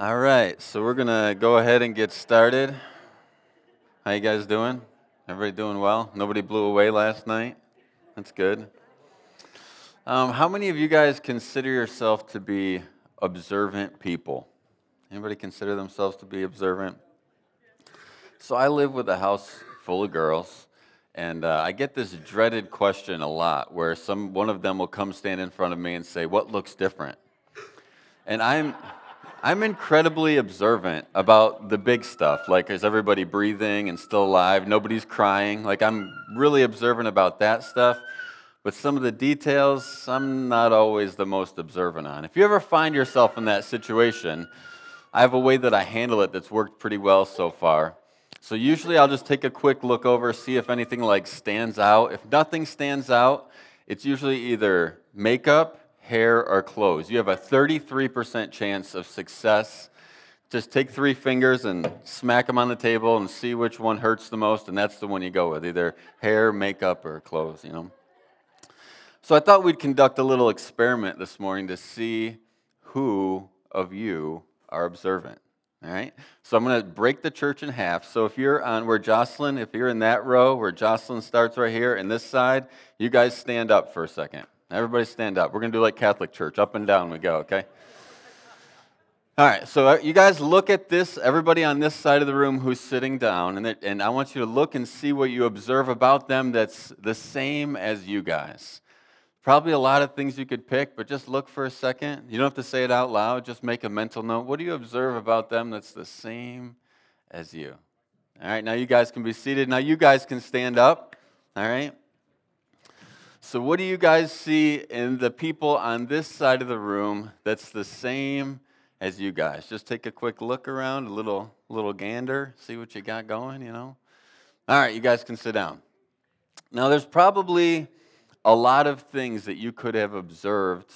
All right, so we're gonna go ahead and get started. How you guys doing? Everybody doing well? Nobody blew away last night. That's good. Um, how many of you guys consider yourself to be observant people? Anybody consider themselves to be observant? So I live with a house full of girls, and uh, I get this dreaded question a lot, where some one of them will come stand in front of me and say, "What looks different?" And I'm I'm incredibly observant about the big stuff. Like, is everybody breathing and still alive? Nobody's crying. Like, I'm really observant about that stuff. But some of the details, I'm not always the most observant on. If you ever find yourself in that situation, I have a way that I handle it that's worked pretty well so far. So usually I'll just take a quick look over, see if anything like stands out. If nothing stands out, it's usually either makeup hair, or clothes. You have a 33% chance of success. Just take three fingers and smack them on the table and see which one hurts the most, and that's the one you go with either hair, makeup, or clothes, you know? So I thought we'd conduct a little experiment this morning to see who of you are observant. All right? So I'm going to break the church in half. So if you're on where Jocelyn, if you're in that row where Jocelyn starts right here, and this side, you guys stand up for a second. Everybody stand up. We're going to do like Catholic Church. Up and down we go, okay? All right, so uh, you guys look at this, everybody on this side of the room who's sitting down, and, and I want you to look and see what you observe about them that's the same as you guys. Probably a lot of things you could pick, but just look for a second. You don't have to say it out loud, just make a mental note. What do you observe about them that's the same as you? All right, now you guys can be seated. Now you guys can stand up. All right? So, what do you guys see in the people on this side of the room that's the same as you guys? Just take a quick look around, a little, little gander, see what you got going, you know? All right, you guys can sit down. Now, there's probably a lot of things that you could have observed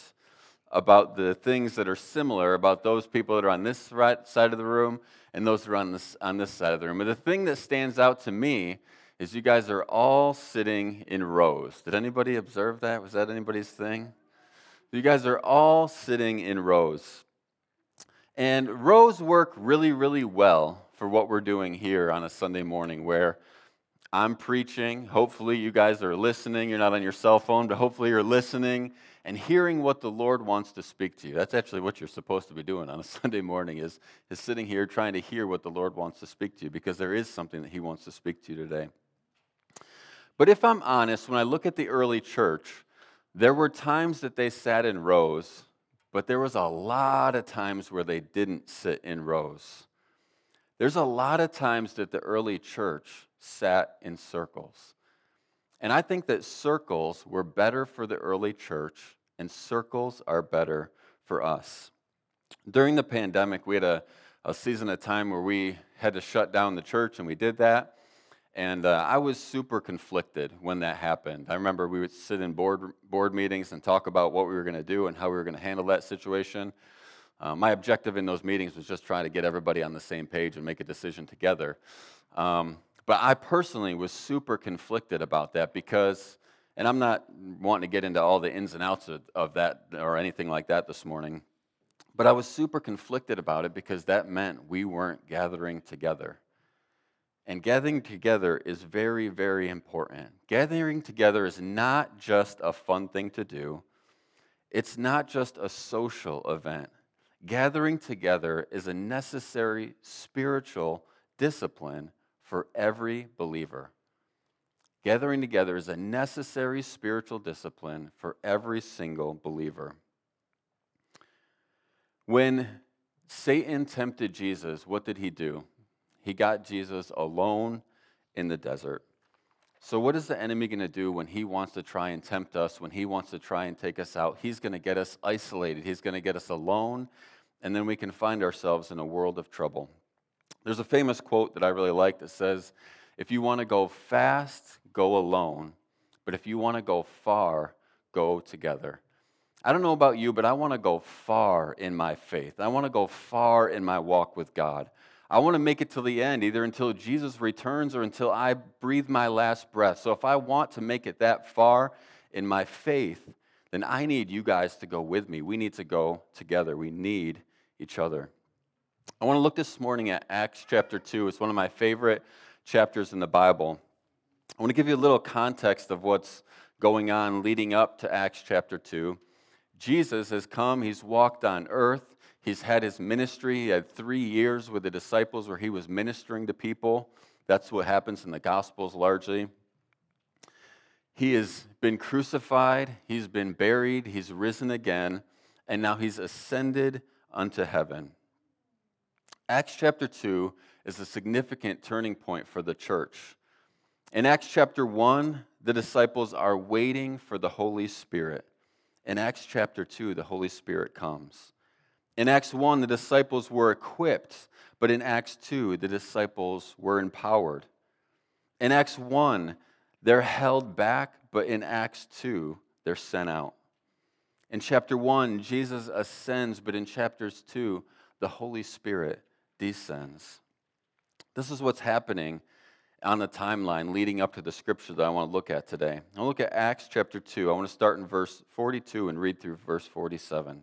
about the things that are similar about those people that are on this right side of the room and those that are on this, on this side of the room. But the thing that stands out to me is you guys are all sitting in rows. Did anybody observe that? Was that anybody's thing? You guys are all sitting in rows. And rows work really, really well for what we're doing here on a Sunday morning where I'm preaching. Hopefully, you guys are listening. You're not on your cell phone, but hopefully, you're listening and hearing what the Lord wants to speak to you. That's actually what you're supposed to be doing on a Sunday morning is, is sitting here trying to hear what the Lord wants to speak to you because there is something that He wants to speak to you today. But if I'm honest, when I look at the early church, there were times that they sat in rows, but there was a lot of times where they didn't sit in rows. There's a lot of times that the early church sat in circles. And I think that circles were better for the early church, and circles are better for us. During the pandemic, we had a, a season of time where we had to shut down the church, and we did that. And uh, I was super conflicted when that happened. I remember we would sit in board, board meetings and talk about what we were going to do and how we were going to handle that situation. Uh, my objective in those meetings was just trying to get everybody on the same page and make a decision together. Um, but I personally was super conflicted about that because, and I'm not wanting to get into all the ins and outs of, of that or anything like that this morning, but I was super conflicted about it because that meant we weren't gathering together. And gathering together is very, very important. Gathering together is not just a fun thing to do, it's not just a social event. Gathering together is a necessary spiritual discipline for every believer. Gathering together is a necessary spiritual discipline for every single believer. When Satan tempted Jesus, what did he do? He got Jesus alone in the desert. So, what is the enemy going to do when he wants to try and tempt us, when he wants to try and take us out? He's going to get us isolated, he's going to get us alone, and then we can find ourselves in a world of trouble. There's a famous quote that I really like that says, If you want to go fast, go alone, but if you want to go far, go together. I don't know about you, but I want to go far in my faith. I want to go far in my walk with God. I want to make it to the end, either until Jesus returns or until I breathe my last breath. So if I want to make it that far in my faith, then I need you guys to go with me. We need to go together. We need each other. I want to look this morning at Acts chapter 2. It's one of my favorite chapters in the Bible. I want to give you a little context of what's going on leading up to Acts chapter 2. Jesus has come, he's walked on earth, he's had his ministry. He had three years with the disciples where he was ministering to people. That's what happens in the Gospels largely. He has been crucified, he's been buried, he's risen again, and now he's ascended unto heaven. Acts chapter 2 is a significant turning point for the church. In Acts chapter 1, the disciples are waiting for the Holy Spirit. In Acts chapter 2, the Holy Spirit comes. In Acts 1, the disciples were equipped, but in Acts 2, the disciples were empowered. In Acts 1, they're held back, but in Acts 2, they're sent out. In chapter 1, Jesus ascends, but in chapters 2, the Holy Spirit descends. This is what's happening on the timeline leading up to the scripture that I want to look at today. I'll look at Acts chapter 2. I want to start in verse 42 and read through verse 47.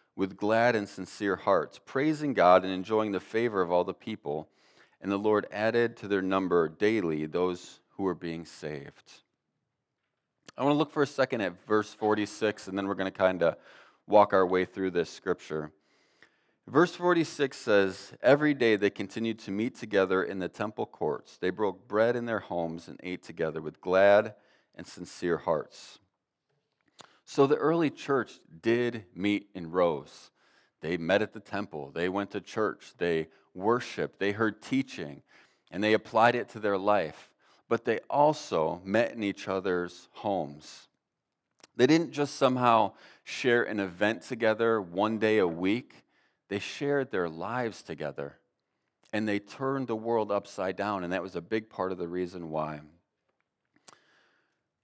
with glad and sincere hearts, praising God and enjoying the favor of all the people. And the Lord added to their number daily those who were being saved. I want to look for a second at verse 46, and then we're going to kind of walk our way through this scripture. Verse 46 says, Every day they continued to meet together in the temple courts. They broke bread in their homes and ate together with glad and sincere hearts. So the early church did meet in rows. They met at the temple, they went to church, they worshiped, they heard teaching, and they applied it to their life but they also met in each other's homes. They didn't just somehow share an event together one day a week, they shared their lives together. And they turned the world upside down, and that was a big part of the reason why.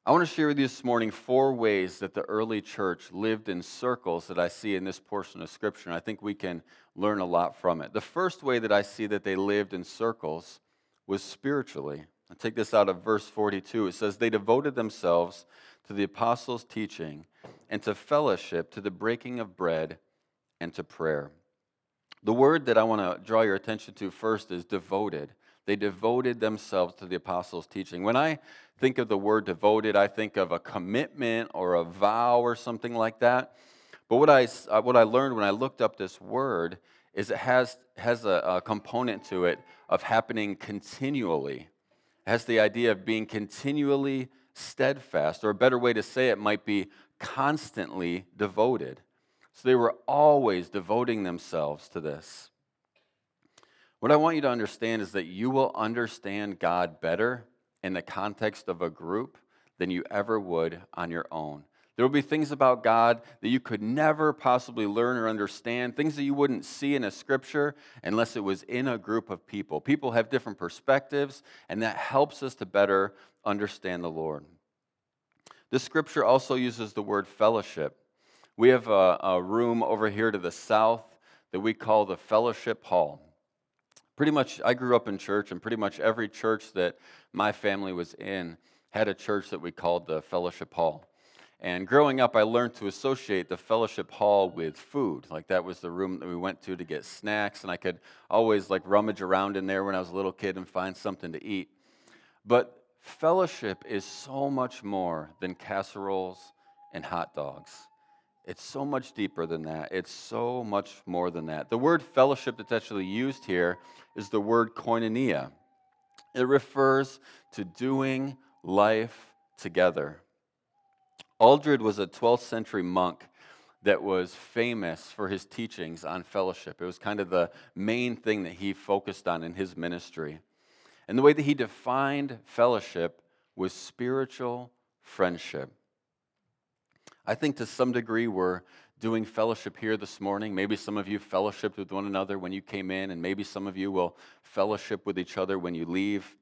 I want to share with you this morning four ways that the early church lived in circles that I see in this portion of Scripture, and I think we can learn a lot from it. The first way that I see that they lived in circles was spiritually. I take this out of verse 42. It says, They devoted themselves to the apostles' teaching and to fellowship, to the breaking of bread, and to prayer. The word that I want to draw your attention to first is devoted. They devoted themselves to the apostles' teaching. When I think of the word devoted, I think of a commitment or a vow or something like that. But what I, uh, what I learned when I looked up this word is it has, has a, a component to it of happening continually It has the idea of being continually steadfast, or a better way to say it might be constantly devoted. So they were always devoting themselves to this. What I want you to understand is that you will understand God better in the context of a group than you ever would on your own. There will be things about God that you could never possibly learn or understand, things that you wouldn't see in a scripture unless it was in a group of people. People have different perspectives, and that helps us to better understand the Lord. This scripture also uses the word fellowship. We have a, a room over here to the south that we call the fellowship hall. Pretty much, I grew up in church, and pretty much every church that my family was in had a church that we called the fellowship hall. And growing up, I learned to associate the fellowship hall with food. Like that was the room that we went to to get snacks, and I could always like rummage around in there when I was a little kid and find something to eat. But fellowship is so much more than casseroles and hot dogs. It's so much deeper than that. It's so much more than that. The word fellowship that's actually used here is the word koinonia. It refers to doing life together. Aelred was a 12th century monk that was famous for his teachings on fellowship. It was kind of the main thing that he focused on in his ministry. And the way that he defined fellowship was spiritual friendship. I think to some degree we're doing fellowship here this morning. Maybe some of you fellowshipped with one another when you came in, and maybe some of you will fellowship with each other when you leave.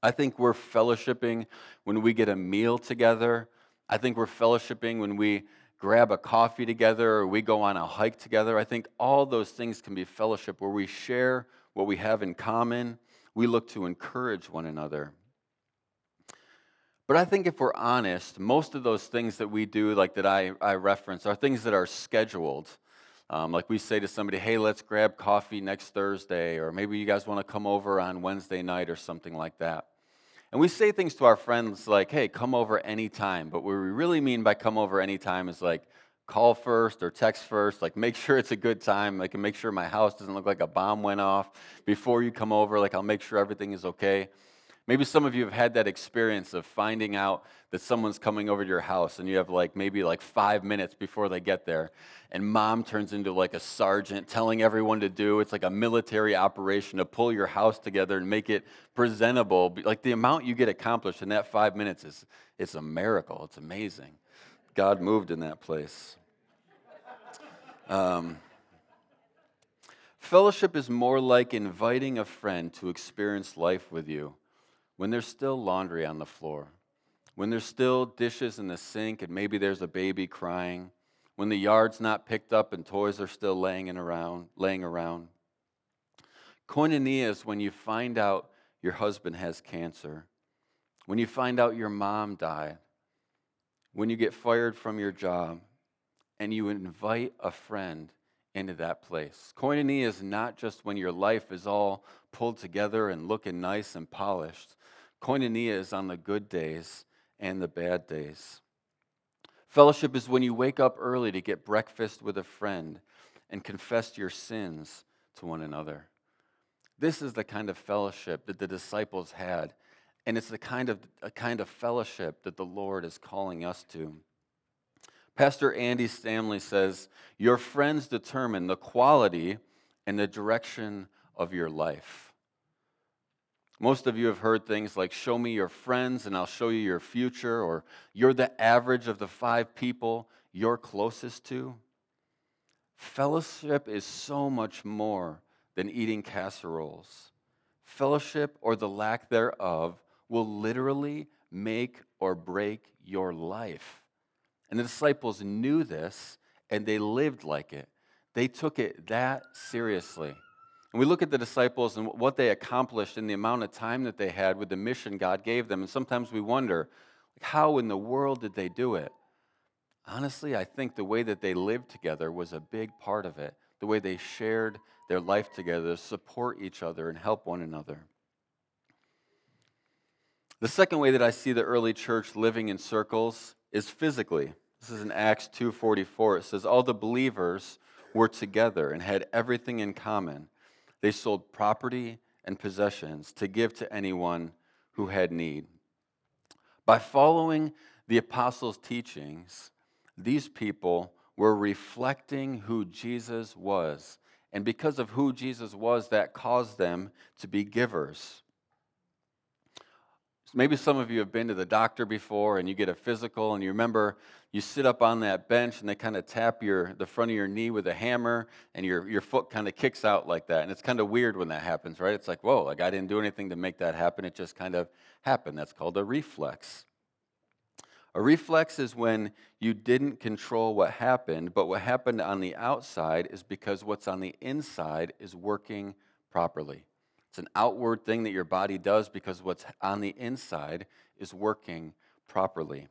I think we're fellowshipping when we get a meal together. I think we're fellowshipping when we grab a coffee together or we go on a hike together. I think all those things can be fellowship where we share what we have in common. We look to encourage one another. But I think if we're honest, most of those things that we do, like that I, I reference, are things that are scheduled. Um, like we say to somebody, hey, let's grab coffee next Thursday, or maybe you guys want to come over on Wednesday night or something like that. And we say things to our friends like, hey, come over anytime. But what we really mean by come over anytime is like, call first or text first. Like, make sure it's a good time. I Like, make sure my house doesn't look like a bomb went off before you come over. Like, I'll make sure everything is okay. Maybe some of you have had that experience of finding out that someone's coming over to your house and you have like maybe like five minutes before they get there. And mom turns into like a sergeant telling everyone to do. It's like a military operation to pull your house together and make it presentable. Like the amount you get accomplished in that five minutes is it's a miracle. It's amazing. God moved in that place. Um, fellowship is more like inviting a friend to experience life with you when there's still laundry on the floor, when there's still dishes in the sink and maybe there's a baby crying, when the yard's not picked up and toys are still laying around, laying around. Koinonia is when you find out your husband has cancer, when you find out your mom died, when you get fired from your job, and you invite a friend into that place. Koinonia is not just when your life is all pulled together and looking nice and polished. Koinonia is on the good days and the bad days. Fellowship is when you wake up early to get breakfast with a friend and confess your sins to one another. This is the kind of fellowship that the disciples had, and it's the kind of, a kind of fellowship that the Lord is calling us to. Pastor Andy Stanley says, Your friends determine the quality and the direction of your life. Most of you have heard things like, Show me your friends and I'll show you your future, or You're the average of the five people you're closest to. Fellowship is so much more than eating casseroles. Fellowship, or the lack thereof, will literally make or break your life. And the disciples knew this and they lived like it. They took it that seriously. And we look at the disciples and what they accomplished in the amount of time that they had with the mission God gave them. And sometimes we wonder, how in the world did they do it? Honestly, I think the way that they lived together was a big part of it. The way they shared their life together, support each other, and help one another. The second way that I see the early church living in circles is physically. This is in Acts 2:44. It says all the believers were together and had everything in common. They sold property and possessions to give to anyone who had need. By following the apostles' teachings, these people were reflecting who Jesus was. And because of who Jesus was, that caused them to be givers. Maybe some of you have been to the doctor before and you get a physical and you remember you sit up on that bench and they kind of tap your the front of your knee with a hammer and your, your foot kind of kicks out like that. And it's kind of weird when that happens, right? It's like, whoa, like I didn't do anything to make that happen. It just kind of happened. That's called a reflex. A reflex is when you didn't control what happened, but what happened on the outside is because what's on the inside is working properly. It's an outward thing that your body does because what's on the inside is working properly.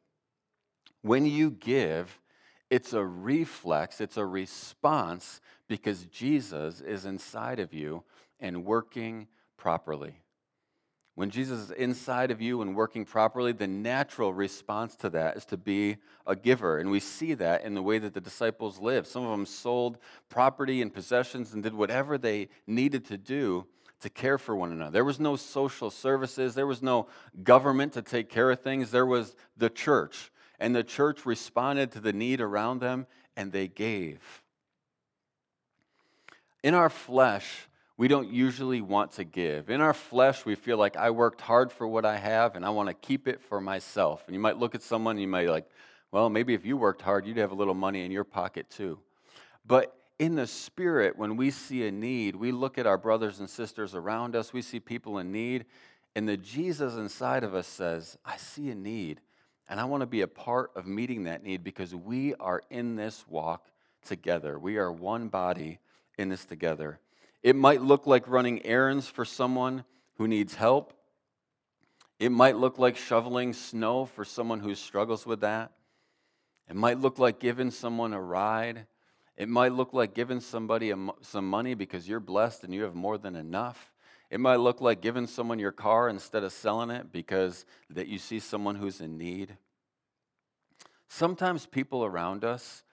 When you give, it's a reflex, it's a response because Jesus is inside of you and working properly. When Jesus is inside of you and working properly, the natural response to that is to be a giver. And we see that in the way that the disciples lived. Some of them sold property and possessions and did whatever they needed to do to care for one another. There was no social services, there was no government to take care of things. There was the church. And the church responded to the need around them and they gave. In our flesh, we don't usually want to give. In our flesh, we feel like I worked hard for what I have and I want to keep it for myself. And you might look at someone and you might like, Well, maybe if you worked hard, you'd have a little money in your pocket too. But in the spirit, when we see a need, we look at our brothers and sisters around us, we see people in need, and the Jesus inside of us says, I see a need, and I want to be a part of meeting that need because we are in this walk together. We are one body in this together. It might look like running errands for someone who needs help. It might look like shoveling snow for someone who struggles with that. It might look like giving someone a ride. It might look like giving somebody some money because you're blessed and you have more than enough. It might look like giving someone your car instead of selling it because that you see someone who's in need. Sometimes people around us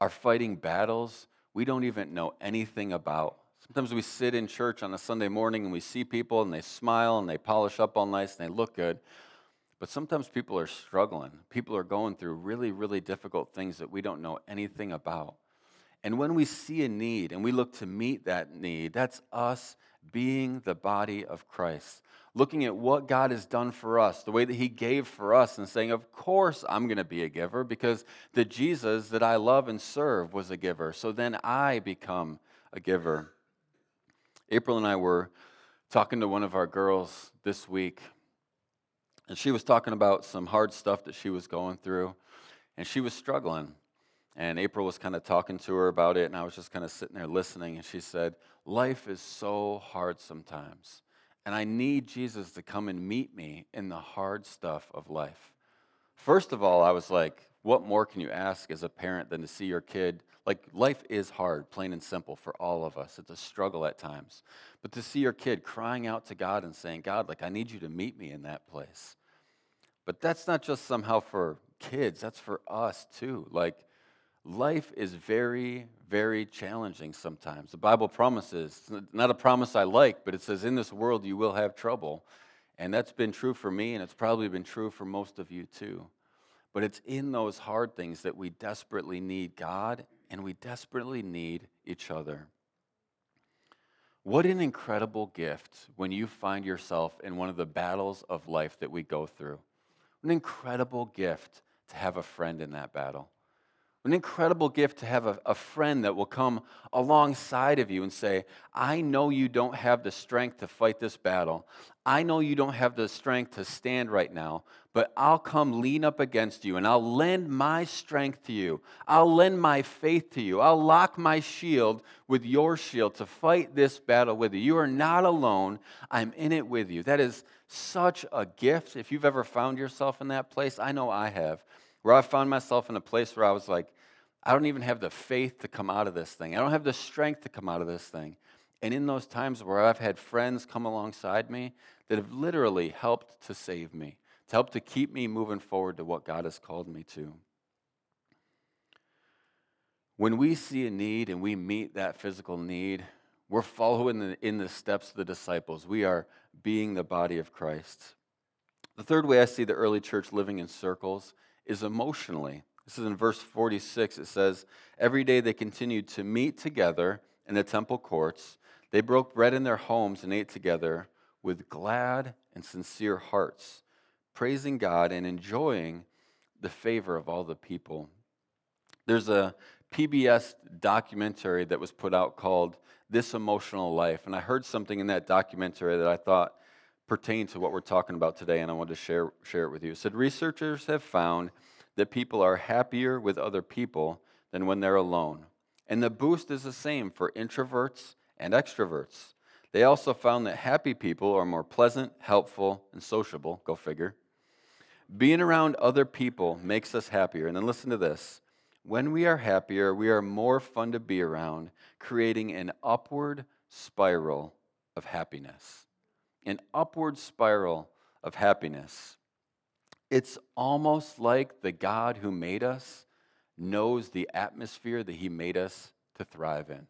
are fighting battles we don't even know anything about. Sometimes we sit in church on a Sunday morning and we see people and they smile and they polish up all nice and they look good. But sometimes people are struggling. People are going through really, really difficult things that we don't know anything about. And when we see a need and we look to meet that need, that's us being the body of Christ. Looking at what God has done for us, the way that He gave for us, and saying, Of course, I'm going to be a giver because the Jesus that I love and serve was a giver. So then I become a giver. April and I were talking to one of our girls this week, and she was talking about some hard stuff that she was going through, and she was struggling. And April was kind of talking to her about it, and I was just kind of sitting there listening. And she said, Life is so hard sometimes. And I need Jesus to come and meet me in the hard stuff of life. First of all, I was like, what more can you ask as a parent than to see your kid? Like, life is hard, plain and simple, for all of us. It's a struggle at times. But to see your kid crying out to God and saying, God, like, I need you to meet me in that place. But that's not just somehow for kids, that's for us too. Like, life is very, very challenging sometimes. The Bible promises, not a promise I like, but it says, In this world you will have trouble. And that's been true for me, and it's probably been true for most of you too. But it's in those hard things that we desperately need God and we desperately need each other. What an incredible gift when you find yourself in one of the battles of life that we go through. An incredible gift to have a friend in that battle. An incredible gift to have a, a, friend that will come alongside of you and say, I know you don't have the strength to fight this battle. I know you don't have the strength to stand right now, but I'll come lean up against you and I'll lend my strength to you. I'll lend my faith to you. I'll lock my shield with your shield to fight this battle with you. You are not alone. I'm in it with you. That is such a gift. If you've ever found yourself in that place, I know I have where I found myself in a place where I was like, I don't even have the faith to come out of this thing. I don't have the strength to come out of this thing. And in those times where I've had friends come alongside me that have literally helped to save me, to help to keep me moving forward to what God has called me to. When we see a need and we meet that physical need, we're following in the steps of the disciples. We are being the body of Christ. The third way I see the early church living in circles is emotionally. This is in verse 46. It says, Every day they continued to meet together in the temple courts. They broke bread in their homes and ate together with glad and sincere hearts, praising God and enjoying the favor of all the people. There's a PBS documentary that was put out called This Emotional Life. And I heard something in that documentary that I thought pertained to what we're talking about today, and I wanted to share, share it with you. It said researchers have found that people are happier with other people than when they're alone. And the boost is the same for introverts and extroverts. They also found that happy people are more pleasant, helpful, and sociable. Go figure. Being around other people makes us happier. And then listen to this when we are happier, we are more fun to be around, creating an upward spiral of happiness an upward spiral of happiness. It's almost like the God who made us knows the atmosphere that He made us to thrive in.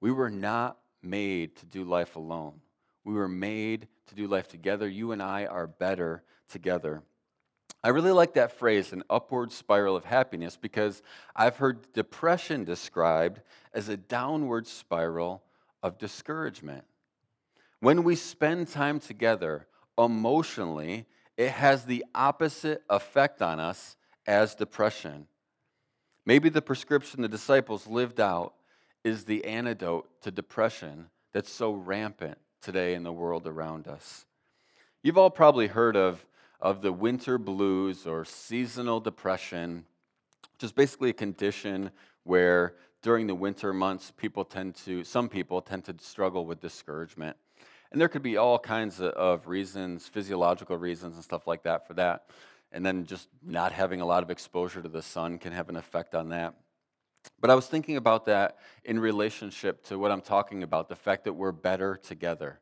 We were not made to do life alone. We were made to do life together. You and I are better together. I really like that phrase, an upward spiral of happiness, because I've heard depression described as a downward spiral of discouragement. When we spend time together emotionally, it has the opposite effect on us as depression. Maybe the prescription the disciples lived out is the antidote to depression that's so rampant today in the world around us. You've all probably heard of, of the winter blues or seasonal depression, which is basically a condition where during the winter months, people tend to, some people tend to struggle with discouragement. And there could be all kinds of reasons, physiological reasons and stuff like that for that. And then just not having a lot of exposure to the sun can have an effect on that. But I was thinking about that in relationship to what I'm talking about the fact that we're better together.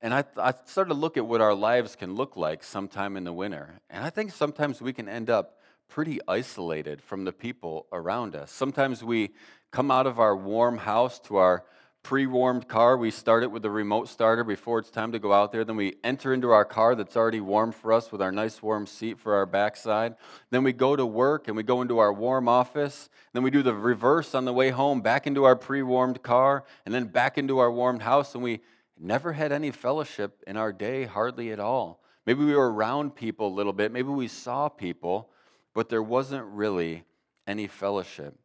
And I, I started to look at what our lives can look like sometime in the winter. And I think sometimes we can end up pretty isolated from the people around us. Sometimes we come out of our warm house to our pre warmed car. We start it with the remote starter before it's time to go out there. Then we enter into our car that's already warm for us with our nice warm seat for our backside. Then we go to work and we go into our warm office. Then we do the reverse on the way home, back into our pre warmed car, and then back into our warmed house. And we never had any fellowship in our day, hardly at all. Maybe we were around people a little bit. Maybe we saw people, but there wasn't really any fellowship.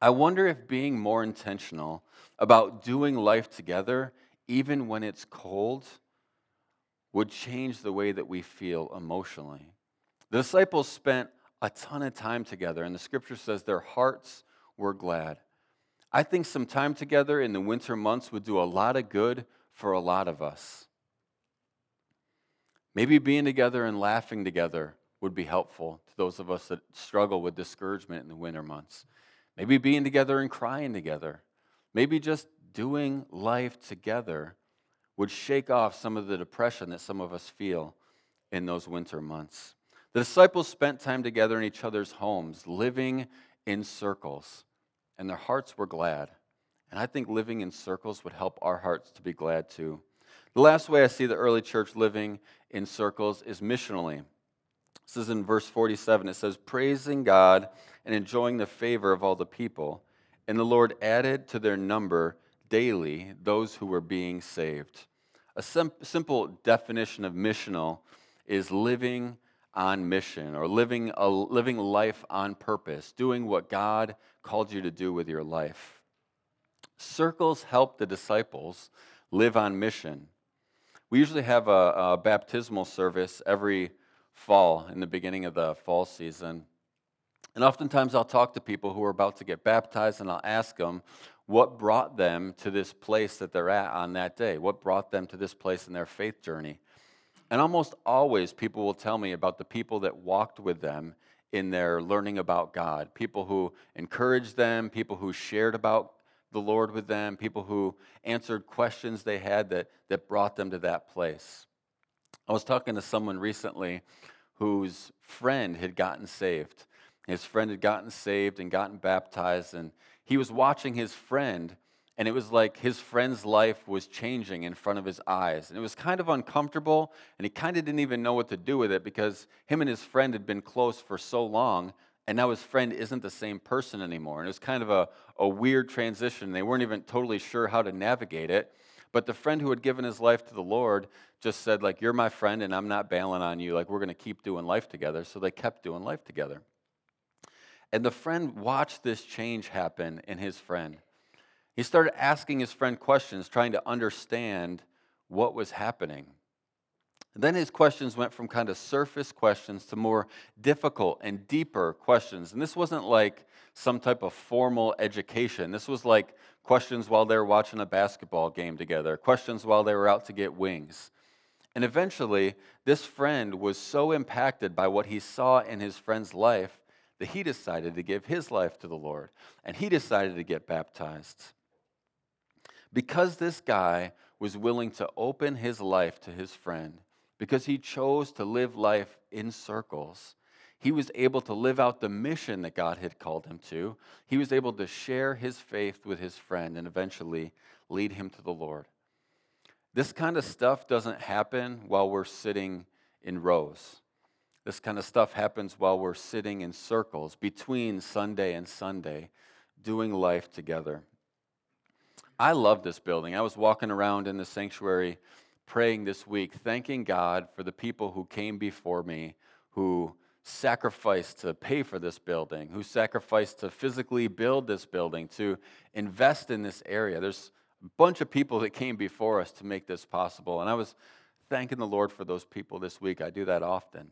I wonder if being more intentional about doing life together, even when it's cold, would change the way that we feel emotionally. The disciples spent a ton of time together, and the scripture says their hearts were glad. I think some time together in the winter months would do a lot of good for a lot of us. Maybe being together and laughing together would be helpful to those of us that struggle with discouragement in the winter months. Maybe being together and crying together. Maybe just doing life together would shake off some of the depression that some of us feel in those winter months. The disciples spent time together in each other's homes, living in circles, and their hearts were glad. And I think living in circles would help our hearts to be glad too. The last way I see the early church living in circles is missionally. This is in verse 47. It says, Praising God and enjoying the favor of all the people. And the Lord added to their number daily those who were being saved. A sim- simple definition of missional is living on mission or living, a, living life on purpose, doing what God called you to do with your life. Circles help the disciples live on mission. We usually have a, a baptismal service every fall in the beginning of the fall season. And oftentimes I'll talk to people who are about to get baptized and I'll ask them what brought them to this place that they're at on that day. What brought them to this place in their faith journey? And almost always people will tell me about the people that walked with them in their learning about God, people who encouraged them, people who shared about the Lord with them, people who answered questions they had that, that brought them to that place. I was talking to someone recently whose friend had gotten saved. His friend had gotten saved and gotten baptized, and he was watching his friend, and it was like his friend's life was changing in front of his eyes. And it was kind of uncomfortable, and he kind of didn't even know what to do with it because him and his friend had been close for so long, and now his friend isn't the same person anymore. And it was kind of a, a weird transition. They weren't even totally sure how to navigate it. But the friend who had given his life to the Lord just said, like, you're my friend and I'm not bailing on you. Like, we're going to keep doing life together. So they kept doing life together. And the friend watched this change happen in his friend. He started asking his friend questions, trying to understand what was happening. And then his questions went from kind of surface questions to more difficult and deeper questions. And this wasn't like some type of formal education. This was like questions while they were watching a basketball game together, questions while they were out to get wings. And eventually, this friend was so impacted by what he saw in his friend's life that he decided to give his life to the Lord and he decided to get baptized. Because this guy was willing to open his life to his friend, because he chose to live life in circles, he was able to live out the mission that God had called him to. He was able to share his faith with his friend and eventually lead him to the Lord. This kind of stuff doesn't happen while we're sitting in rows. This kind of stuff happens while we're sitting in circles between Sunday and Sunday, doing life together. I love this building. I was walking around in the sanctuary praying this week, thanking God for the people who came before me, who sacrificed to pay for this building, who sacrificed to physically build this building, to invest in this area. There's a bunch of people that came before us to make this possible. And I was thanking the Lord for those people this week. I do that often.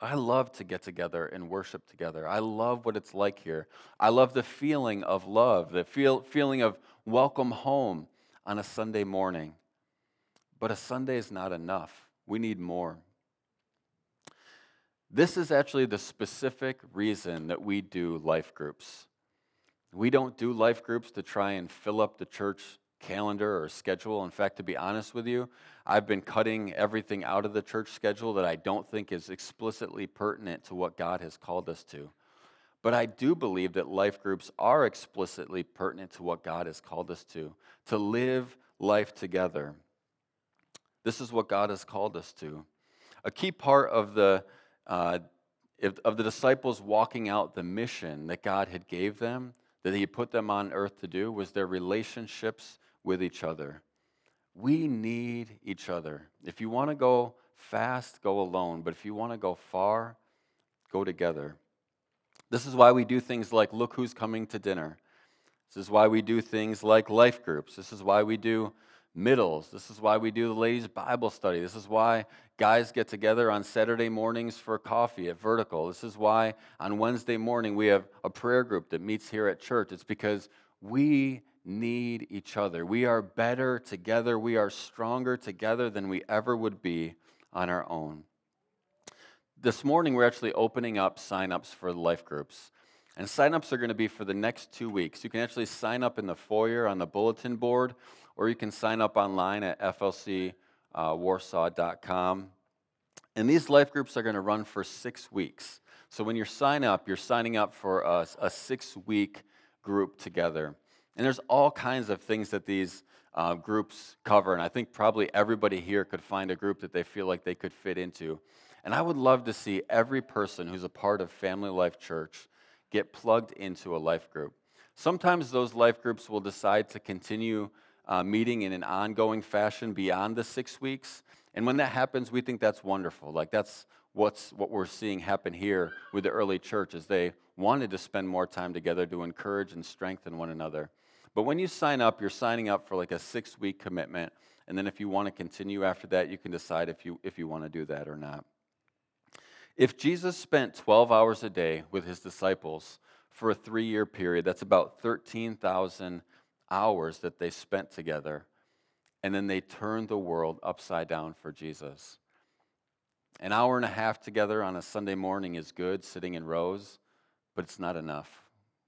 I love to get together and worship together. I love what it's like here. I love the feeling of love, the feel, feeling of welcome home on a Sunday morning. But a Sunday is not enough. We need more. This is actually the specific reason that we do life groups. We don't do life groups to try and fill up the church calendar or schedule. In fact, to be honest with you, I've been cutting everything out of the church schedule that I don't think is explicitly pertinent to what God has called us to. But I do believe that life groups are explicitly pertinent to what God has called us to, to live life together. This is what God has called us to. A key part of the uh, of the disciples walking out the mission that God had gave them, that He put them on earth to do, was their relationships with each other. We need each other. If you want to go fast, go alone. But if you want to go far, go together. This is why we do things like Look Who's Coming to Dinner. This is why we do things like life groups. This is why we do middles. This is why we do the ladies' Bible study. This is why guys get together on Saturday mornings for coffee at Vertical. This is why on Wednesday morning we have a prayer group that meets here at church. It's because we need each other. We are better together. We are stronger together than we ever would be on our own. This morning we're actually opening up signups for life groups. And signups are going to be for the next two weeks. You can actually sign up in the foyer on the bulletin board, or you can sign up online at flcwarsaw.com. Uh, and these life groups are going to run for six weeks. So when you sign up, you're signing up for a, a six week group together. And there's all kinds of things that these uh, groups cover. And I think probably everybody here could find a group that they feel like they could fit into. And I would love to see every person who's a part of Family Life Church get plugged into a life group. Sometimes those life groups will decide to continue uh, meeting in an ongoing fashion beyond the six weeks. And when that happens, we think that's wonderful. Like that's what's what we're seeing happen here with the early church is they wanted to spend more time together to encourage and strengthen one another. But when you sign up, you're signing up for like a six week commitment. And then if you want to continue after that, you can decide if you, if you want to do that or not. If Jesus spent 12 hours a day with his disciples for a three year period, that's about 13,000 hours that they spent together. And then they turned the world upside down for Jesus. An hour and a half together on a Sunday morning is good, sitting in rows, but it's not enough.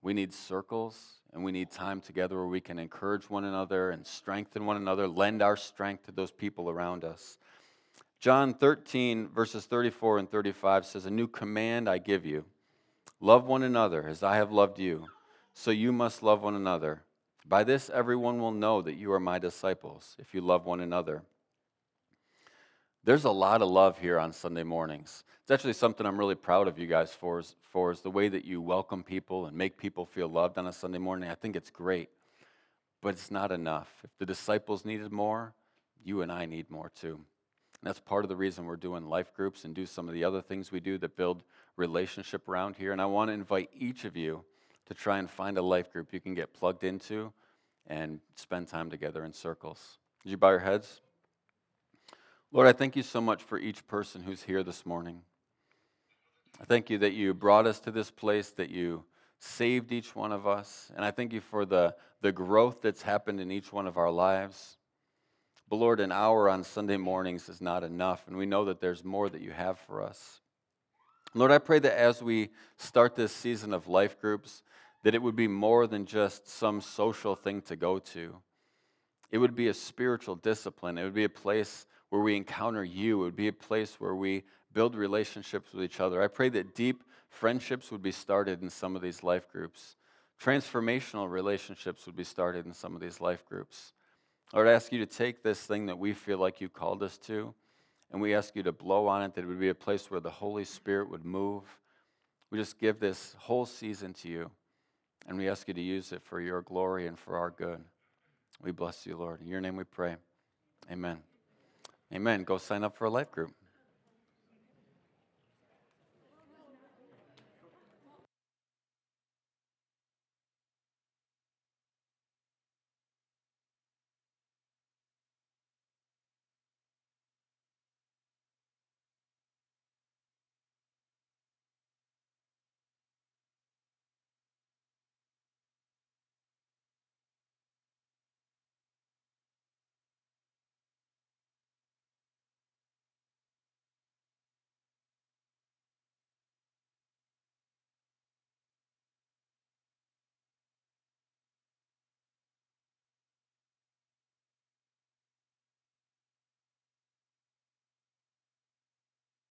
We need circles and we need time together where we can encourage one another and strengthen one another, lend our strength to those people around us. John 13, verses 34 and 35 says, A new command I give you love one another as I have loved you, so you must love one another. By this, everyone will know that you are my disciples, if you love one another. There's a lot of love here on Sunday mornings. It's actually something I'm really proud of you guys for, is, for is the way that you welcome people and make people feel loved on a Sunday morning. I think it's great, but it's not enough. If the disciples needed more, you and I need more too. And that's part of the reason we're doing life groups and do some of the other things we do that build relationship around here. And I want to invite each of you to try and find a life group you can get plugged into and spend time together in circles. Did you bow your heads? Lord, I thank you so much for each person who's here this morning. I thank you that you brought us to this place, that you saved each one of us. And I thank you for the, the growth that's happened in each one of our lives. But Lord, an hour on Sunday mornings is not enough, and we know that there's more that you have for us. Lord, I pray that as we start this season of life groups, that it would be more than just some social thing to go to. It would be a spiritual discipline. It would be a place where we encounter you. It would be a place where we build relationships with each other. I pray that deep friendships would be started in some of these life groups. Transformational relationships would be started in some of these life groups. Lord, I ask you to take this thing that we feel like you called us to, and we ask you to blow on it, that it would be a place where the Holy Spirit would move. We just give this whole season to you, and we ask you to use it for your glory and for our good. We bless you, Lord. In your name we pray. Amen. Amen. Go sign up for a life group.